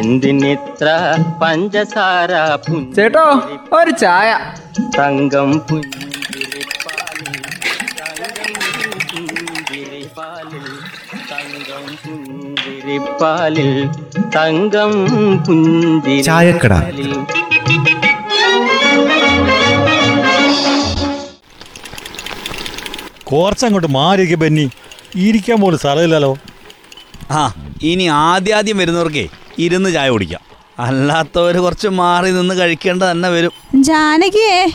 എന്തിനിത്ര പഞ്ചസാര ചേട്ടോ ഒരു ചായ. തങ്കം പുഞ്ചിരിപ്പാലിൽ തങ്കം പുഞ്ചിരിപ്പാലിൽ തങ്കം. പുഞ്ചിരിപ്പാലിൽ കുറച്ചങ്ങോട്ട് മാറിയൊക്കെ ബെന്നി. ഇരിക്കാൻ പോലും സ്ഥലമില്ലല്ലോ. ആ ഇനി ആദ്യാദ്യം വരുന്നവർക്കേ ഇരുന്ന് ചായ കുടിക്കാം. അല്ലാത്തവർ കുറച്ച് മാറി നിന്ന് കഴിക്കേണ്ട തന്നെ വരും. ജാനകിയേ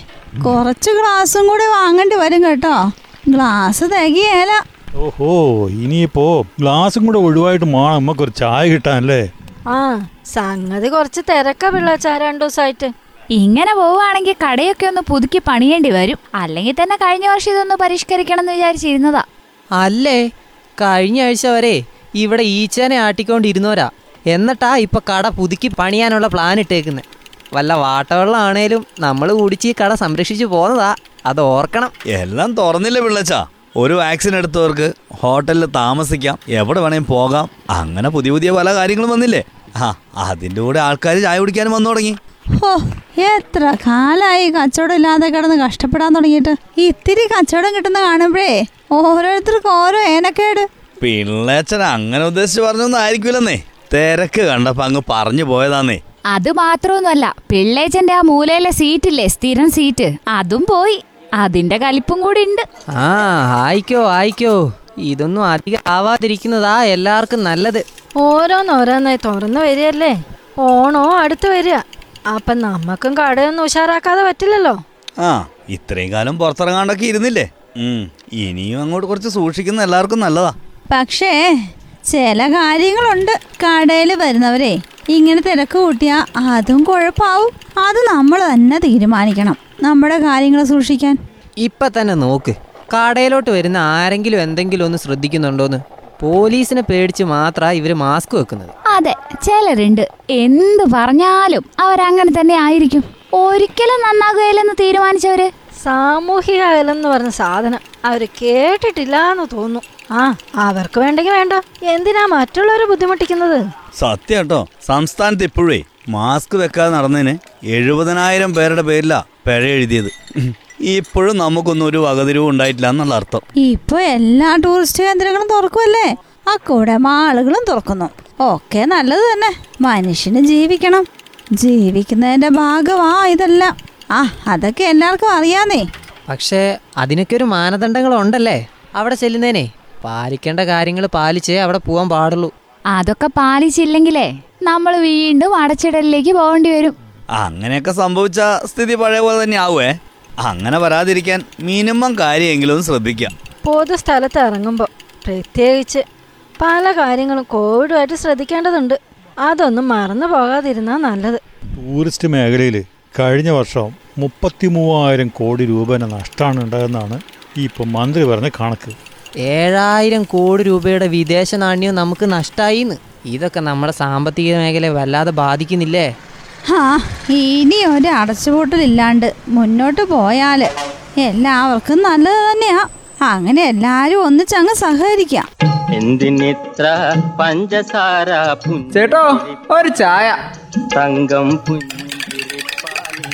കുറച്ച് ഗ്ലാസും കൂടി വാങ്ങേണ്ടി വരും കേട്ടോ. ഗ്ലാസ് തികയേല. ഓഹോ ഇനിയിപ്പോ ഗ്ലാസും കൂടെ ഒഴിവായിട്ട് മാണം. നമുക്കൊരു ചായ കിട്ടാനല്ലേ? ആ സംഗതി കുറച്ച് തിരക്ക പിള്ളേച്ചാ രണ്ടു ദിവസമായിട്ട് ഇങ്ങനെ പോവുകയാണെങ്കിൽ കടയൊക്കെ ഒന്ന് പുതുക്കി പണിയേണ്ടി വരും. അല്ലെങ്കിൽ തന്നെ കഴിഞ്ഞ വർഷം ഇതൊന്ന് പരിഷ്കരിക്കണം എന്ന് വിചാരിച്ചിരുന്നതാ. അല്ലേ? കഴിഞ്ഞ ആഴ്ച വരെ ഇവിടെ ഈച്ചേനെ ആട്ടിക്കൊണ്ടിരുന്നോരാ എന്നിട്ടാ ഇപ്പൊ കട പുതുക്കി പണിയാനുള്ള പ്ലാൻ ഇട്ടേക്കുന്നത് വല്ല വാട്ടവെള്ളമാണേലും നമ്മൾ കുടിച്ച് ഈ കട സംരക്ഷിച്ചു പോന്നതാ അത് ഓർക്കണം. എല്ലാം തുറന്നില്ല പിള്ളച്ച? ഒരു വാക്സിൻ എടുത്തവർക്ക് ഹോട്ടലിൽ താമസിക്കാം എവിടെ വേണേലും പോകാം. അങ്ങനെ പുതിയ പുതിയ പല കാര്യങ്ങളും വന്നില്ലേ? ആ അതിന്റെ കൂടെ ആൾക്കാർ ചായ കുടിക്കാനും വന്നു തുടങ്ങി. ഓ എത്ര കാലായി കച്ചവടം ഇല്ലാതെ കിടന്ന് കഷ്ടപ്പെടാൻ തുടങ്ങിയിട്ട്. ഇത്തിരി കച്ചവടം കിട്ടുന്ന കാണുമ്പോഴേ ഓരോരുത്തർക്കും ഓരോ ഏനക്കേട്. പിള്ളേച്ചൻ അങ്ങനെ ഉദ്ദേശിച്ച് പറഞ്ഞൊന്നും ആയിരിക്കില്ലെന്നേ തിരക്ക് കണ്ടപ്പോ അങ്ങ് പറഞ്ഞു പോയതാന്നേ. അത് മാത്രമൊന്നുമല്ല പിള്ളേച്ചന്റെ ആ മൂലയിലെ സീറ്റില്ലേ സ്ഥിരം സീറ്റ് അതും പോയി. അതിന്റെ കലിപ്പും കൂടി ഉണ്ട്. ആ ആയിക്കോ ആയിക്കോ. ഇതൊന്നും അധികം ആവാതിരിക്കുന്നതാ എല്ലാവർക്കും നല്ലത്. ഓരോന്നോരോന്നായി തുറന്നു വരികയല്ലേ? ഓണോ അടുത്ത് വരിക. അപ്പൊ നമ്മക്കും കടയൊന്നും ഉഷാറാക്കാതെ പറ്റില്ലല്ലോ. ആ ഇത്രയും കാലം പുറത്തിറങ്ങാണ്ടൊക്കെ ഇരുന്നില്ലേ? ഇനിയും അങ്ങോട്ട് കുറച്ച് സൂക്ഷിക്കുന്ന എല്ലാവർക്കും നല്ലതാ. പക്ഷേ ചില കാര്യങ്ങളുണ്ട് കടയിൽ വരുന്നവരെ. ഇങ്ങനെ തിരക്ക് കൂട്ടിയാൽ അതും കുഴപ്പാവും. അത് നമ്മൾ തന്നെ തീരുമാനിക്കണം നമ്മുടെ കാര്യങ്ങൾ സൂക്ഷിക്കാൻ. ഇപ്പൊ തന്നെ നോക്ക് കടയിലോട്ട് വരുന്ന ആരെങ്കിലും എന്തെങ്കിലും ഒന്ന് ശ്രദ്ധിക്കുന്നുണ്ടോന്ന്. പോലീസിനെ പേടിച്ച് മാത്ര ഇവർ മാസ്ക് വെക്കുന്നത്. അതെ ചിലരുണ്ട്. എന്ത് പറഞ്ഞാലും അവരങ്ങനെ തന്നെ ആയിരിക്കും. ഒരിക്കലും നന്നാകുകയില്ലെന്ന് തീരുമാനിച്ചവര്. സാമൂഹിക അകലം എന്ന് പറഞ്ഞ സാധനം. അവർ കേട്ടിട്ടില്ല എന്ന് തോന്നുന്നു. ആ അവർക്ക് വേണ്ടെങ്കിൽ വേണ്ട. എന്തിനാ മറ്റുള്ളവരെ ബുദ്ധിമുട്ടിക്കുന്നത്? സത്യം കേട്ടോ. സംസ്ഥാനത്ത് ഇപ്പോഴേ മാസ്ക് വെക്കാതെ നടന്നതിന് എഴുപതിനായിരം പേരുടെ പേരിലാ പിഴ എഴുതിയത്. ഇപ്പോഴും നമുക്കൊന്നും ഒരു വകതിരിവ് ഉണ്ടായിട്ടില്ല എന്നുള്ള അർത്ഥം. ഇപ്പൊ എല്ലാ ടൂറിസ്റ്റ് കേന്ദ്രങ്ങളും തുറക്കുമല്ലേ ആ കൂടെ മാളുകളും തുറക്കുന്നു. ഒക്കെ നല്ലത് തന്നെ. മനുഷ്യന് ജീവിക്കണം. ജീവിക്കുന്നതിന്റെ ഭാഗമാ ഇതെല്ലാം. ആ അതൊക്കെ എല്ലാവർക്കും അറിയാന്നേ. പക്ഷേ അതിനൊക്കെ ഒരു മാനദണ്ഡങ്ങളുണ്ടല്ലേ? അവിടെ ചെല്ലുന്നേനെ പാലിക്കേണ്ട കാര്യങ്ങൾ പാലിച്ചേ അവിടെ പോകാൻ പാടുള്ളൂ. അതൊക്കെ പാലിച്ചില്ലെങ്കിലേ നമ്മൾ വീണ്ടും അടച്ചിടലിലേക്ക് പോകേണ്ടി വരും. അങ്ങനെയൊക്കെ സംഭവിച്ച സ്ഥിതി പഴയ പോലെ തന്നെ ആവുമേ അങ്ങനെ വരാതിരിക്കാൻ മിനിമം കാര്യമെങ്കിലും ശ്രദ്ധിക്കാം. പൊതു സ്ഥലത്ത് ഇറങ്ങുമ്പോൾ പ്രത്യേകിച്ച് പല കാര്യങ്ങളും കോവിഡുമായിട്ട് ശ്രദ്ധിക്കേണ്ടതുണ്ട്. അതൊന്നും മറന്നു പോകാതിരുന്നാ നല്ലത്. ടൂറിസ്റ്റ് മേഖലയിൽ കഴിഞ്ഞ വർഷം മുപ്പത്തി മൂവായിരം കോടി രൂപേന്റെ നഷ്ടമാണ് ഉണ്ടായതെന്നാണ് ഈ ഇപ്പം മന്ത്രി പറഞ്ഞ കണക്ക്. ഏഴായിരം കോടി രൂപയുടെ വിദേശ നാണ്യം നമുക്ക് നഷ്ടായിന്ന്. ഇതൊക്കെ നമ്മുടെ സാമ്പത്തിക മേഖലയെ വല്ലാതെ ബാധിക്കുന്നില്ലേ? ആ ഇനി ഒരു അടച്ചുപൂട്ടലില്ലാണ്ട് മുന്നോട്ട് പോയാൽ എല്ലാവർക്കും നല്ലത് തന്നെയാ. അങ്ങനെ എല്ലാരും ഒന്നിച്ചങ്ങ് സഹകരിക്കാം. എന്തിനിത്ര പഞ്ചസാര ചേട്ടോ ഒരു ചായ. തങ്കം പുഞ്ചിരിപ്പാലിൽ